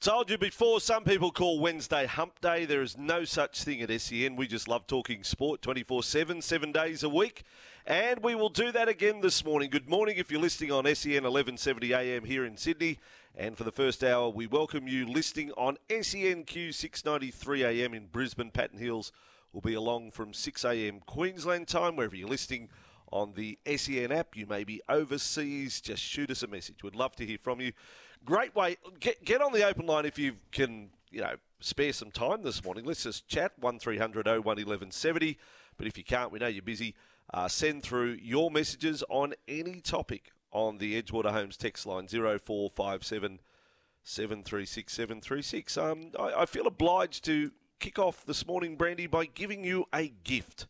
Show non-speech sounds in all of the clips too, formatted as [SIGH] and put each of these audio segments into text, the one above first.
Told you before, some people call Wednesday hump day. There is no such thing at SEN. We just love talking sport 24 7, seven days a week. And we will do that again this morning. Good morning if you're listening on SEN 1170 AM here in Sydney. And for the first hour, we welcome you listening on SENQ 693 AM in Brisbane. Patton Hills will be along from 6 AM Queensland time, wherever you're listening on the SEN app. You may be overseas. Just shoot us a message. We'd love to hear from you. Great way. Get, get on the open line if you can, you know, spare some time this morning. Let's just chat. 1300 01 1170. But if you can't, we know you're busy. Uh, send through your messages on any topic on the Edgewater Homes text line 0457 736 736. Um, I, I feel obliged to kick off this morning, Brandy, by giving you a gift.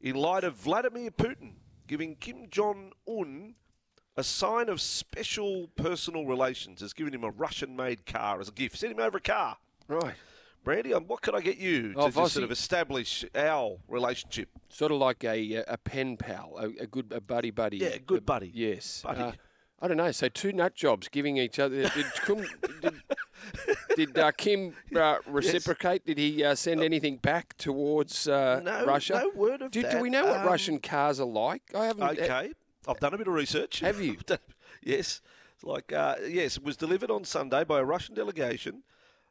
In light of Vladimir Putin giving Kim Jong un a sign of special personal relations, has given him a Russian made car as a gift. Sent him over a car. Right. Brandy, what could I get you to Oh, just sort of establish our relationship? Sort of like a a pen pal, a, a good a buddy buddy. Yeah, good A- buddy. Yes. Buddy. Uh, I don't know. So two nut jobs giving each other. Did, did, [LAUGHS] did uh, Kim [LAUGHS] uh, reciprocate? Did he uh, send anything back towards uh, No, Russia? no word of do, that. Do we know what Um, Russian cars are like? I haven't. uh, Okay, I've done a bit of research. Have you? Done- [LAUGHS] yes. Like uh, yes, it was delivered on Sunday by a Russian delegation.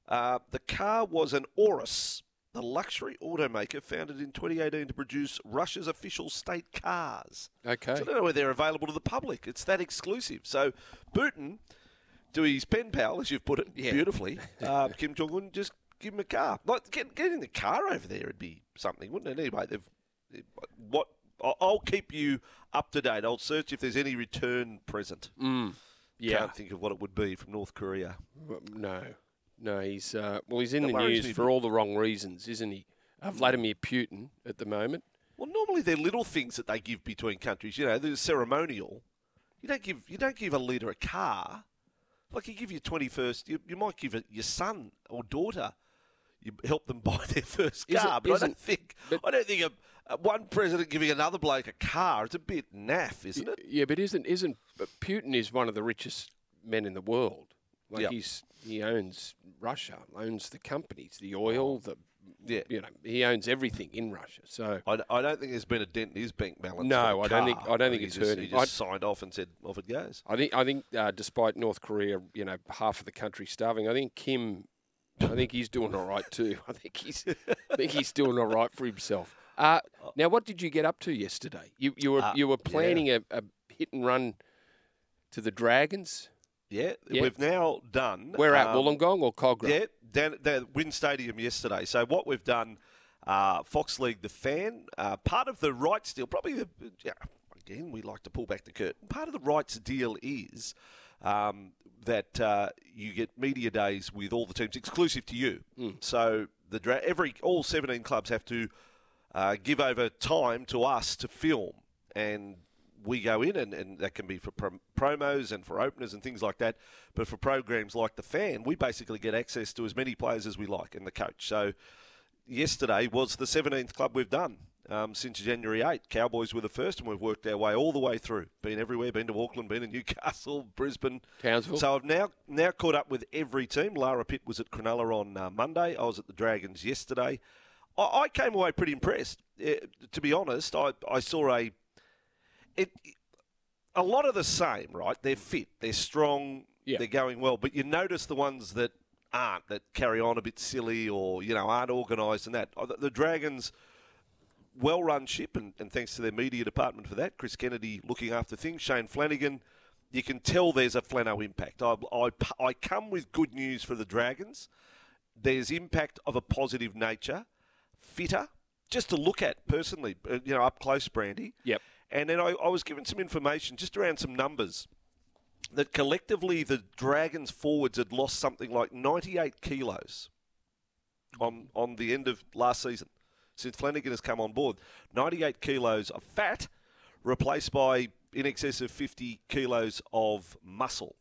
Uh, the car was an Aurus, the luxury automaker founded in 2018 to produce Russia's official state cars. Okay. So I don't know whether they're available to the public. It's that exclusive. So Putin, to his pen pal, as you've put it Yeah. beautifully, [LAUGHS] uh, Kim Jong Un just give him a car. Like get, getting the car over there would be something, wouldn't it? Anyway, they've what. I'll- I'll keep you up to date. I'll search if there's any return present. Mm, yeah. Can't think of what it would be from North Korea. No, no, he's uh, well. He's in That the news me for all the wrong reasons, isn't he? Uh, Vladimir Putin at the moment. Well, normally they're little things that they give between countries. You know, they're ceremonial. You don't give you don't give a leader a car. Like you give your twenty first, you, you might give it your son or daughter. You help them [LAUGHS] buy their first Is it- car, but I don't think I don't think a, a one president giving another bloke a car. It's a bit naff, isn't it? Yeah, but isn't isn't but Putin is one of the richest men in the world? Like Yep. he's he owns Russia, owns the companies, the oil, oh. the Yeah. you know he owns everything in Russia. So I, I don't think there's been a dent in his bank balance. No, I don't think- I don't think it's just, hurt He just I- signed off and said off it goes. I think I think uh, despite North Korea, you know, half of the country starving, I think Kim, I think he's doing all right too. [LAUGHS] I think he's I think he's doing all right for himself. Uh, now, what did you get up to yesterday? You you were Uh, you were yeah. planning a, a hit and run to the Dragons. Yeah, Yeah. we've now done. We're at um, Wollongong or Kogarah? Yeah, down at the Win Stadium yesterday. So what we've done, uh, Fox League, the fan, uh, part of the rights deal, probably the yeah, again we like to pull back the curtain. Part of the rights deal is um, that uh, you get media days with all the teams exclusive to you. So the dra- every all seventeen clubs have to uh, give over time to us to film and we go in and, and that can be for prom- promos and for openers and things like that but for programs like the fan we basically get access to as many players as we like and the coach so yesterday was the 17th club we've done um, since January 8. Cowboys were the first, and we've worked our way all the way through. Been everywhere, been to Auckland, been to [LAUGHS] Newcastle, Brisbane, Townsville. So I've now now caught up with every team. Lara Pitt was at Cronulla on uh, Monday. I was at the Dragons yesterday. I, I came away pretty impressed. Uh, to be honest, I, I saw a it a lot of the same, right? They're fit, they're strong, Yeah. They're going well, but you notice the ones that aren't, that carry on a bit silly or, you know, aren't organised and that. Uh, The, the Dragons, well run ship, and, and thanks to their media department for that. Chris Kennedy looking after things, Shane Flanagan. You can tell there's a Flano impact. I, I, I come with good news for the Dragons. There's impact of a positive nature, fitter, just to look at personally, uh, you know, up close, Brandy. Yep. And then I, I was given some information just around some numbers that collectively the Dragons forwards had lost something like 98 kilos on on the end of last season since Flanagan has come on board. 98 kilos of fat replaced by in excess of 50 kilos of muscle.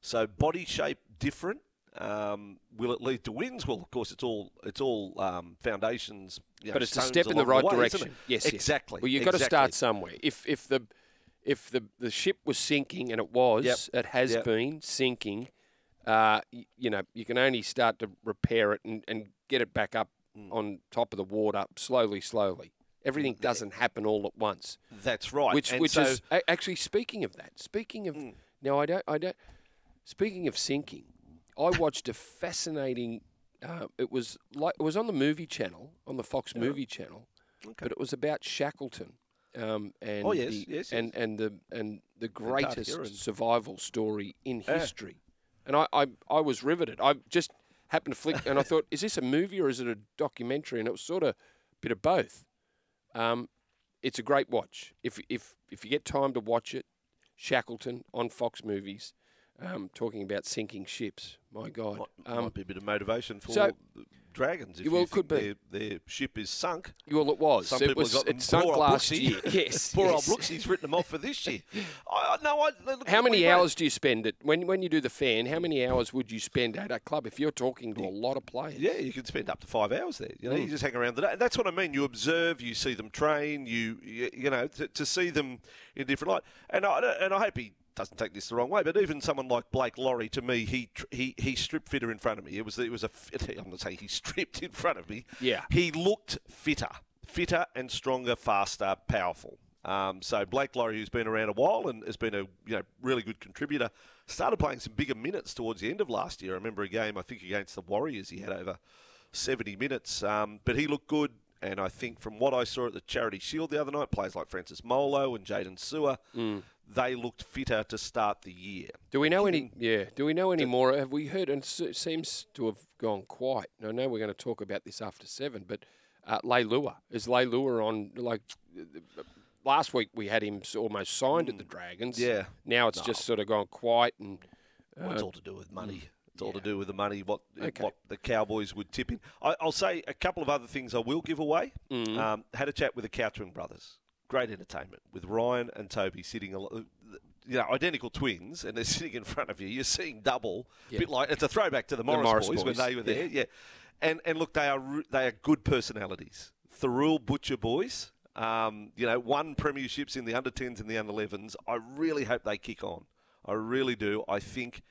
So body shape different. Um, will it lead to wins? Well, of course, it's all it's all um, foundations. You know, But it's a step in the right way, direction. Yes, yes. exactly. Well, you've got to start somewhere. If if the if the the ship was sinking and it was, Yep. it has Yep. been sinking. Uh, y- you know, you can only start to repair it and, and get it back up Mm. on top of the water slowly, slowly. Everything doesn't happen all at once. That's right. Which And which so- is actually speaking of that. Speaking of Mm. now, I don't I don't. Speaking of sinking, I watched a fascinating. Uh, it was like it was on the movie channel on the Fox movie channel, but it was about Shackleton. Um, and Oh, yes, the, yes, and and the and the greatest and- survival story in Yeah. history, and I, I I was riveted. I just happened to flick, and I thought, is this a movie or is it a documentary? And it was sort of a bit of both. Um, it's a great watch. If if if you get time to watch it, Shackleton on Fox Movies, um, talking about sinking ships. My God, might, um, might be a bit of motivation for so- Dragons. If Well, could think Their, their ship is sunk. well, it was. Some it people was. got them. It sunk old last Brooksy. year. [LAUGHS] Yes. Poor yes. old Brooksy's written them off for this year. [LAUGHS] I, no, I, look, How many hours do you spend it when when you do the fan? How many hours would you spend at a club if you're talking to a lot of players? Yeah, you can spend up to five hours there. You know, Mm. you just hang around the day. That's what I mean. You observe, you see them train, you you, you know, to, to see them in a different light. And I and I hope he doesn't take this the wrong way, but even someone like Blake Lawrie, to me, he he he stripped fitter in front of me. It was it was a fit, [LAUGHS] I'm not saying he stripped in front of me. Yeah. he looked fitter, fitter and stronger, faster, powerful. Um, so Blake Lawrie, who's been around a while and has been a you know really good contributor, started playing some bigger minutes towards the end of last year. I remember a game I think against the Warriors, he had over 70 minutes, um, but he looked good. And I think from what I saw at the Charity Shield the other night, players like Francis Molo and Jaydn Su'A, they looked fitter to start the year. Do we know any? Yeah. Do we know any more? Have we heard? And it seems to have gone quiet. I know we're going to talk about this after seven, but uh, Leilua is Leilua on like uh, last week we had him almost signed at the Dragons. Mm. Yeah. Now it's just sort of gone quiet and. Well, it's all to do with money. It's all to do with the money, what Okay. what the Cowboys would tip in. I, I'll say a couple of other things I will give away. Mm. Um, had a chat with the Couchman brothers. Great entertainment with Ryan and Toby sitting, you know, identical twins, and they're [LAUGHS] sitting in front of you. You're seeing double. A bit like it's a throwback to the Morris, Morris boys, when they were there. yeah. Yeah, and and look, they are they are good personalities. Thirroul Butcher boys. Um, you know, won premierships in the under 10s and the under 11s. I really hope they kick on. I really do. I think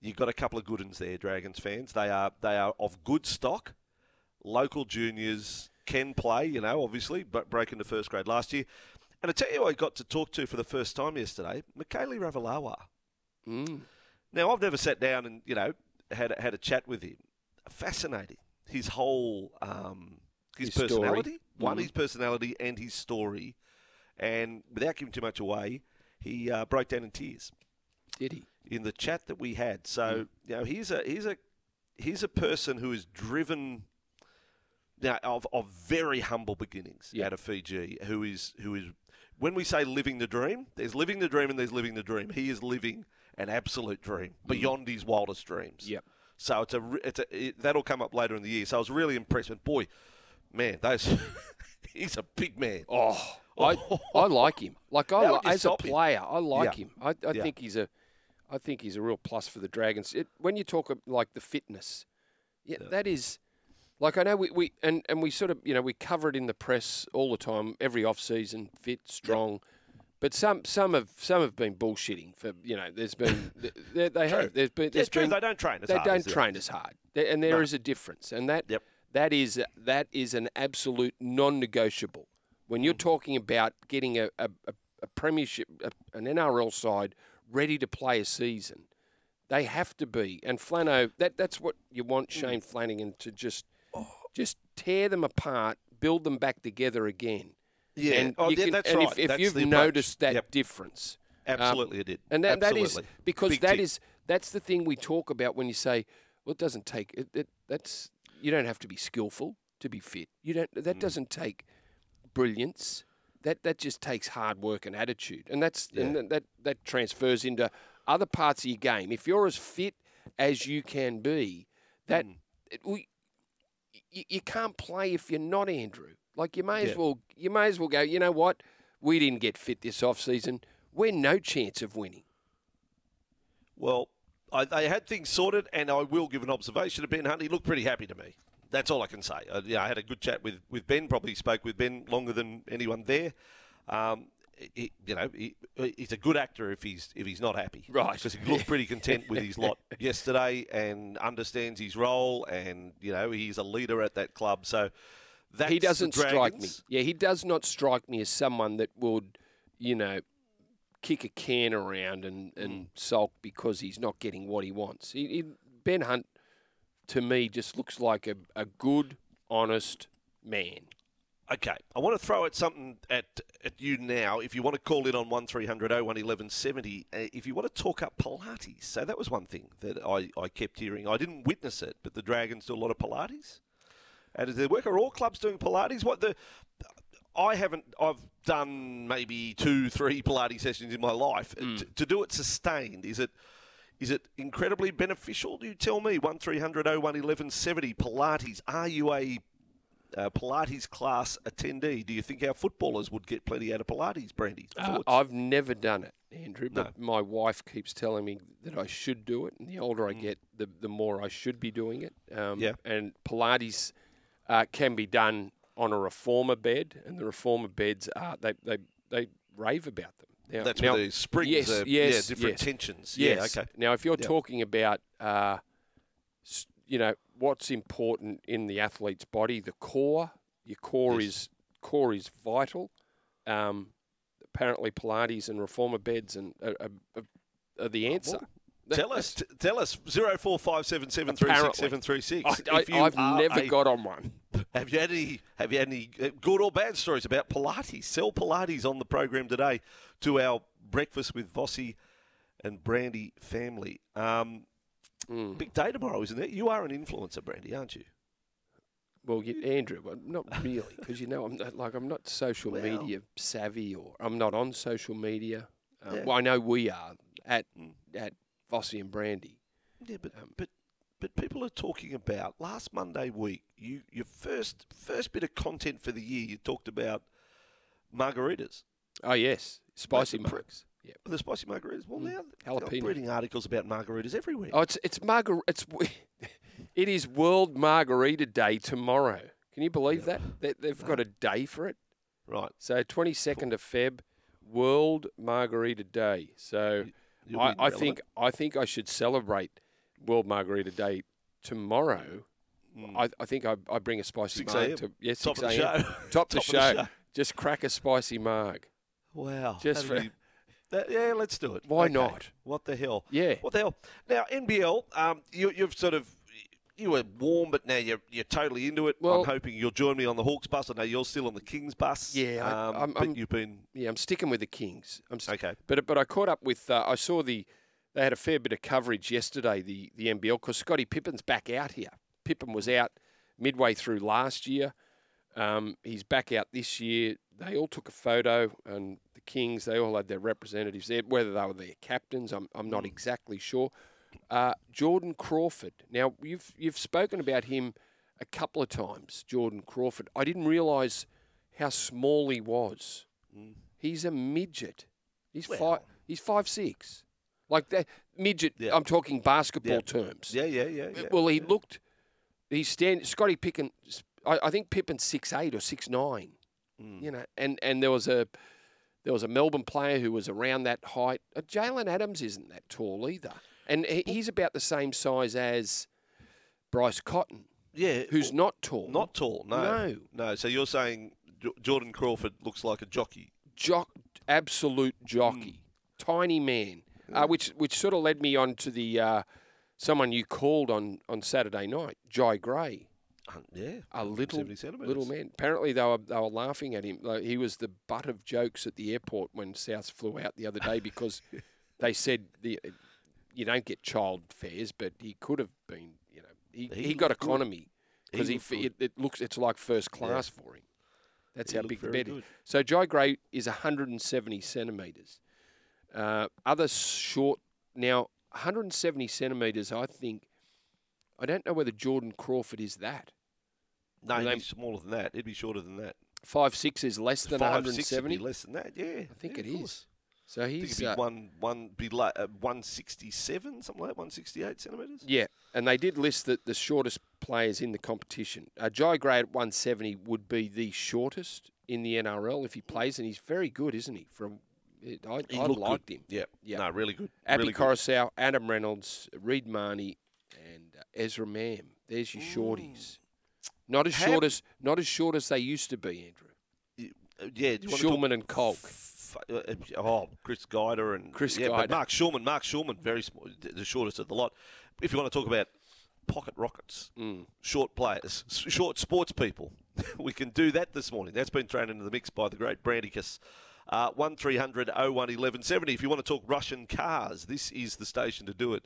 you've got a couple of good ones there, Dragons fans. They are they are of good stock. Local juniors can play, you know, obviously, but broke into first grade last year. And I tell you, I got to talk to for the first time yesterday, Mikaele Ravalawa. Mm. Now, I've never sat down and you know had a, had a chat with him. Fascinating. His whole um, his, His story. personality, one Mhm. his personality and his story, and without giving too much away, he uh, broke down in tears Did he? in the chat that we had. Mm. So you know, he's a he's a he's a person who is driven. Now, of, of very humble beginnings Yeah. out of Fiji, who is who is when we say living the dream, there's living the dream and there's living the dream. He is living an absolute dream beyond his wildest dreams. Mm. Yep. So it's a it's a it, that'll come up later in the year. So I was really impressed. And boy, man, those [LAUGHS] he's a big man. Oh, I, I like him. Like I, as a stop him? player, I like Yeah. him. I, I Yeah. think he's a, I think he's a real plus for the Dragons. It, when you talk of, like the fitness, yeah, that is, like I know we, we and, and we sort of you know we cover it in the press all the time, every off season, fit, strong. But some some have some have been bullshitting for you know. There's been [LAUGHS] they, they have there's been there's it's true. been They don't train as they hard don't as train as hard, and there is No. a difference, and that Yep. that is that is an absolute non-negotiable. When Mm. you're talking about getting a, a, a, a premiership, a, an NRL side ready to play a season, They have to be. And Flano, that that's what you want Shane Flanagan to just just tear them apart, build them back together again. Yeah. and Oh, yeah, can- that's and right. If, if you've the approach. noticed that Yep. difference, um, Absolutely, it did. and that, that is because Big that tick. is that's the thing we talk about when you say, well, it doesn't take it, it. That's you don't have to be skillful to be fit. You don't. That Mm. doesn't take brilliance. That that just takes hard work and attitude, and that's and that- that that transfers into other parts of your game. If you're as fit as you can be, that Mm. it, we, you, you can't play if you're not Andrew. Like you may as Yeah. well you may as well go. You know what? We didn't get fit this off season. We're no chance of winning. Well, I, they had things sorted, and I will give an observation to Ben Hunt. He looked pretty happy to me. That's all I can say. I, yeah, I had a good chat with, with Ben. Probably spoke with Ben longer than anyone there. Um, he, you know, he, he's a good actor if he's if he's not happy, Right. Because he looked pretty content with his [LAUGHS] lot yesterday and understands his role, and you know he's a leader at that club. So that's he doesn't strike me. Yeah, he does not strike me as someone that would, you know, kick a can around and, and Mm. sulk because he's not getting what he wants. He, he, ben Hunt, to me, just looks like a, a good, honest man. Okay, I want to throw at something at at you now. If you want to call in on one 1170 uh, if you want to talk up Pilates, so that was one thing that I, I kept hearing. I didn't witness it, but the Dragons do a lot of Pilates. And does their work? Are all clubs doing Pilates? What the? I haven't. I've done maybe two, three Pilates sessions in my life. To, to do it sustained, is it? Is it incredibly beneficial? Do you tell me? One 1170 Pilates. Are you a uh, Pilates class attendee. Do you think our footballers would get plenty out of Pilates, Brandy? Uh, I've never done it, Andrew, but my wife keeps telling me that I should do it. And the older I get, the, the more I should be doing it. Um, Mm. Yeah. And Pilates uh, can be done on a reformer bed, and the reformer beds are they they, they rave about them. Now, That's now, where the springs yes, are yes, yeah, different yes. tensions. Yes. Yeah, okay. Now, if you're talking about, uh, you know, what's important in the athlete's body, the core. Your core Yes. is core is vital. Um, apparently, Pilates and reformer beds and are, are, are the answer. Tell us, t- tell us, zero four five seven seven three six seven three six. I, have never got on one. Have you had any? Have you had any uh, good or bad stories about Pilates? Sell Pilates on the program today to our breakfast with Vossy and Brandy family. Um, Mm. Big day tomorrow, isn't it? You are an influencer, Brandy, aren't you? Well, you, Andrew, not [LAUGHS] really, because you know I'm not, like I'm not social Well. media savvy, or I'm not on social media. Um, Yeah. Well, I know we are at Mm. at Vossy and Brandy. Yeah, but Um, but but people are talking about last Monday week. You your first first bit of content for the year. You talked about margaritas, Oh yes, spicy Mate, the pr- mugs. Yeah. the spicy margaritas. Well, now I'm Mm. Reading articles about margaritas everywhere. Oh, it's it's margar. It's [LAUGHS] it is World Margarita Day tomorrow. Can you believe that? They, they've got a day for it. Right, So twenty second of Feb, World Margarita Day. So I, I think I think I should celebrate World Margarita Day tomorrow. I, I think I, I bring a spicy 6 marg to yeah, Top six of the a.m. show. Top, the, Top the show. show. Just crack a spicy marg. Wow, Just for- be- that- yeah, let's do it. Why Okay. not? What the hell? Yeah. What the hell? Now NBL, um, you, you've sort of. You were warm, but now you're you're totally into it. Well- I'm hoping you'll join me on the Hawks bus. I know you're still on the Kings bus. Yeah, I- um, I'm- but I'm- you've been Yeah, I'm sticking with the Kings. I'm st- okay. But but I caught up with. Uh, I saw the. They had a fair bit of coverage yesterday. The the NBL because Scottie Pippen's back out here. Pippen was out midway through last year. Um, he's back out this year. They all took a photo, and the Kings. They all had their representatives there. Whether they were their captains, I'm I'm not hmm. exactly sure. Uh, Jordan Crawford. Now you've you've spoken about him a couple of times. Jordan Crawford. I didn't realise how small he was. Hmm. He's a midget. He's five. He's five six. Like that midget. Yeah. I'm talking basketball Yeah. terms. Yeah, yeah, yeah. Uh, yeah. Well, he looked. He's stand. Scottie Pippen. I, I think Pippen's six eight or six nine. Mm. You know, and and there was a there was a Melbourne player who was around that height. Uh, Jalen Adams isn't that tall either, and he's about the same size as Bryce Cotton, yeah. who's not tall. not tall. No, No. no. So you're saying J- Jordan Crawford looks like a jockey? jock, absolute jockey, tiny man. uh, which which sort of led me on to the uh, someone you called on on Saturday night, Jye Gray. Yeah, A little little man. Apparently, they were they were laughing at him. Like, he was the butt of jokes at the airport when South flew out the other day because [LAUGHS] they said the you don't get child fares, but he could have been. You know, he, he, He got economy because He he, looked f- good. it, it looks it's like first class for him. That's how big the bed is. So Jye Gray is 170 centimetres. Uh, other short now 170 centimetres. I think I don't know whether Jordan Crawford is that. No, he'd be smaller than that. He'd be shorter than that. Five six is less than Five, six would 170. less than that. Yeah, I think yeah, it is. So I think he's it'd be uh, one, one, be like uh, one sixty-seven, something like that, one sixty-eight centimeters. yeah, and they did list the, the shortest players in the competition. Uh, Jye Gray at 170 would be the shortest in the NRL if he plays, and he's very good, isn't he? From it, I, He I liked good. him. Yeah, Yeah. no, really good. Abby really. Coruscant, Adam Reynolds, Reed Mahoney, and uh, Ezra Mam. There's your shorties. Not as Have- short as not as short as they used to be, Andrew. Uh, yeah, do you wanna talk Schulman and Kolk. f- uh, uh, oh, Chris Guyder and Chris yeah, but Guyder. Mark Schulman, Mark Schulman, very small, the shortest of the lot. If you want to talk about pocket rockets, Mm. short players, short sports people, [LAUGHS] we can do that this morning. That's been thrown into the mix by the great Brandicus. Uh, 1300 01 1170. If you want to talk Russian cars, this is the station to do it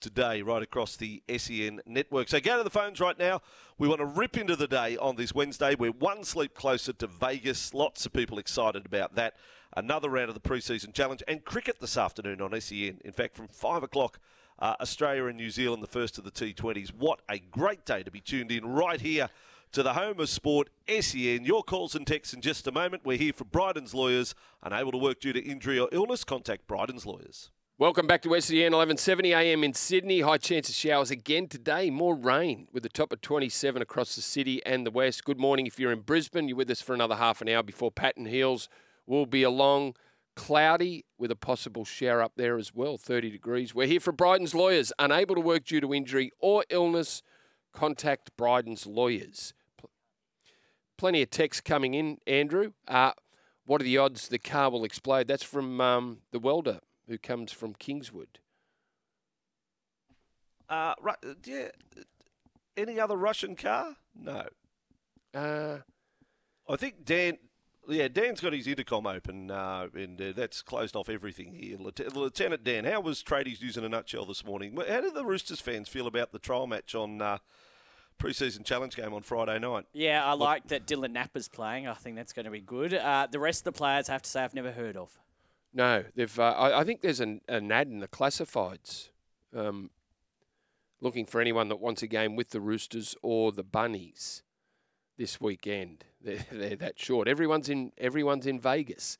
today, right across the SEN network. So go to the phones right now. We want to rip into the day on this Wednesday. We're one sleep closer to Vegas. Lots of people excited about that. Another round of the preseason challenge and cricket this afternoon on SEN. In fact, from five o'clock. Uh, Australia and New Zealand, the first of the T20s. What a great day to be tuned in right here to the home of sport, SEN. Your calls and texts in just a moment. We're here for Bryden's Lawyers. Unable to work due to injury or illness, contact Bryden's Lawyers. Welcome back to SEN 1170 AM in Sydney. High chance of showers again today. More rain with a top of 27 across the city and the west. Good morning if you're in Brisbane. You're with us for another half an hour before Patton Hills will be along. Cloudy with a possible shower up there as well, 30 degrees. We're here for Bryden's Lawyers. Unable to work due to injury or illness, contact Bryden's Lawyers. Pl- Plenty of text coming in, Andrew. Uh, what are the odds the car will explode? That's from um, the welder who comes from Kingswood. Uh, Ru- uh, yeah. Any other Russian car? No. Uh, I think Dan. Yeah, Dan's got his intercom open, uh, and uh, that's closed off everything here. Lieutenant, Lieutenant Dan, how was Tradies News in a nutshell this morning? How did the Roosters fans feel about the trial match on uh, pre-season challenge game on Friday night? Yeah, I like that Dylan Napper's playing. I think that's going to be good. Uh, the rest of the players, I have to say, I've never heard of. No, they've. Uh, I, I think there's an, an ad in the classifieds, um, looking for anyone that wants a game with the Roosters or the Bunnies this weekend. [LAUGHS] They're, they're that short. Everyone's in. Everyone's in Vegas.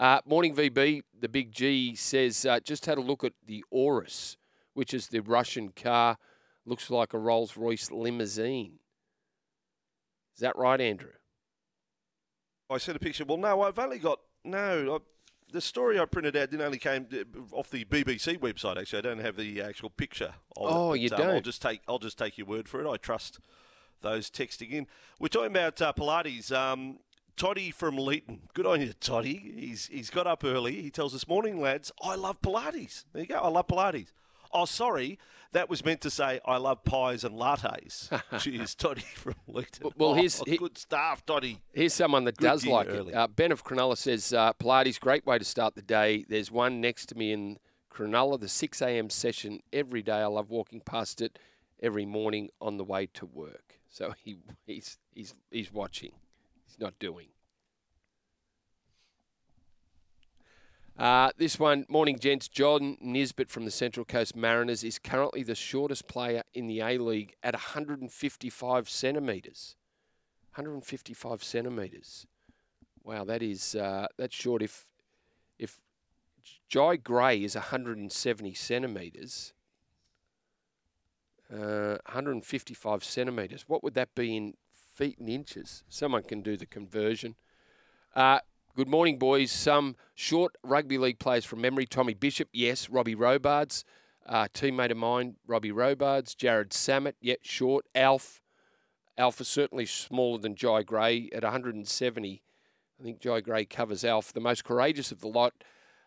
Uh, Morning VB, the big G says uh, just had a look at the Aurus, which is the Russian car. Looks like a Rolls Royce limousine. Is that right, Andrew? I sent a picture. Well, no, I've only got no. I, the story I printed out didn't only came uh, off the BBC website. Actually, I don't have the actual picture. Of Oh, it, you but, um, I'll just take. I'll just take your word for it. I trust those texting in. We're talking about uh, Pilates. Um, Toddy from Leeton. Good on you, Toddy. He's he's got up early. He tells us, "Morning, lads. I love Pilates." There you go. I love Pilates. Oh, sorry. That was meant to say I love pies and lattes. [LAUGHS] Cheers, Toddy from Leeton. Well, oh, here's- he- good stuff, Toddy. Here's someone that Good does like early. it. Uh, ben of Cronulla says uh, Pilates, great way to start the day. There's one next to me in Cronulla, the 6 a.m. session every day. I love walking past it every morning on the way to work. So he he's he's he's watching. He's not doing. Uh, this one, morning gents. John Nisbet from the Central Coast Mariners is currently the shortest player in the A League at 155 centimetres. 155 centimetres. Wow, that is uh, that's short. If if Jye Gray is 170 centimetres, uh, 155 centimetres. What would that be in feet and inches? Someone can do the conversion. Uh, good morning, boys. Some short rugby league players from memory. Tommy Bishop, yes. Robbie Robards, uh, teammate of mine. Robbie Robards. Jared Samet, yet short. Alf. Alf is certainly smaller than Jye Gray at 170. I think Jye Gray covers Alf. The most courageous of the lot.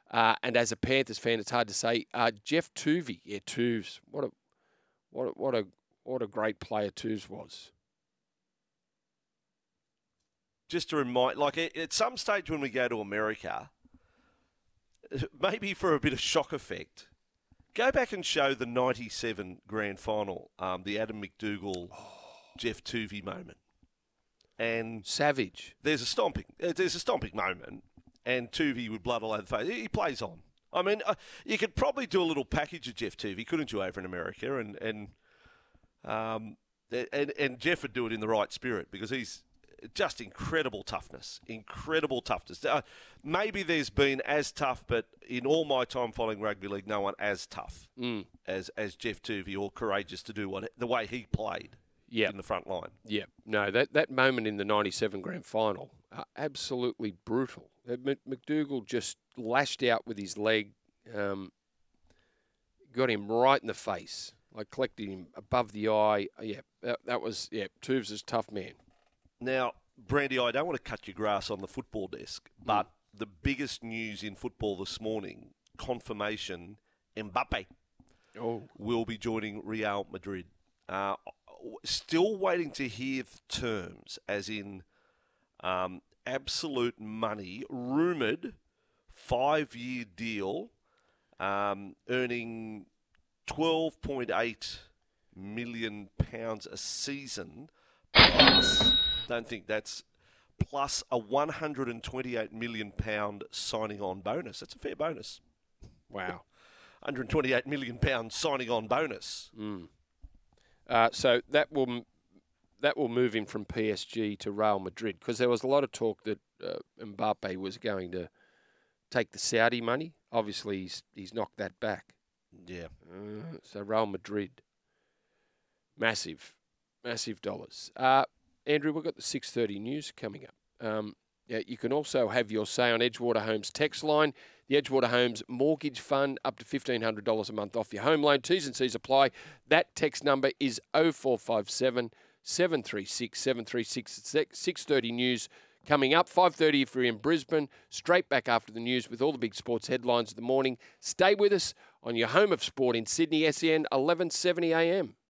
Uh, and as a Panthers fan, it's hard to say. Uh, Geoff Toovey, yeah, Tuvs, what a what a, what a what a great player Tuvs was. Just to remind, like at some stage when we go to America, maybe for a bit of shock effect, go back and show the '97 Grand Final, um, the Adam McDougall, Geoff Toovey moment, and Savage. there's a stomping. uh, There's a stomping moment, and Toovey with blood all over the face. He plays on. I mean, uh, you could probably do a little package of Geoff Toovey, couldn't you, over in America? And and um, and, and Geoff would do it in the right spirit because he's just incredible toughness, incredible toughness. Uh, maybe there's been as tough, but in all my time following rugby league, no one as tough Mm. as as Geoff Toovey or courageous to do what the way he played Yeah, in the front line. yeah. No, that that moment in the '97 Grand Final, uh, absolutely brutal. Uh, Mc- McDougall just lashed out with his leg, um, got him right in the face, like collected him above the eye. Uh, Yeah, that, that was yeah. Tubes is tough man. Now, Brandy, I don't want to cut your grass on the football desk, but the biggest news in football this morning confirmation Mbappe Oh, will be joining Real Madrid. Uh, still waiting to hear the terms, as in um, absolute money, rumoured five year deal, um, earning £12.8 million pounds a season, plus, don't think that's, plus a £128 million pound signing on bonus. That's a fair bonus. wow. [LAUGHS] 128 million pound signing on bonus. Uh, so that will that will move him from PSG to Real Madrid because there was a lot of talk that uh, Mbappe was going to take the Saudi money. Obviously, he's he's knocked that back. Yeah. Uh, so Real Madrid, massive, massive dollars. Uh, Andrew, we've got the six thirty news coming up. Um, yeah, you can also have your say on Edgewater Homes text line. The Edgewater Homes Mortgage Fund, up to $1,500 a month off your home loan. T's and C's apply. That text number is 0457 736 736. 630 news coming up. 5.30 if you're in Brisbane. Straight back after the news with all the big sports headlines of the morning. Stay with us on your home of sport in Sydney, SEN 1170 AM.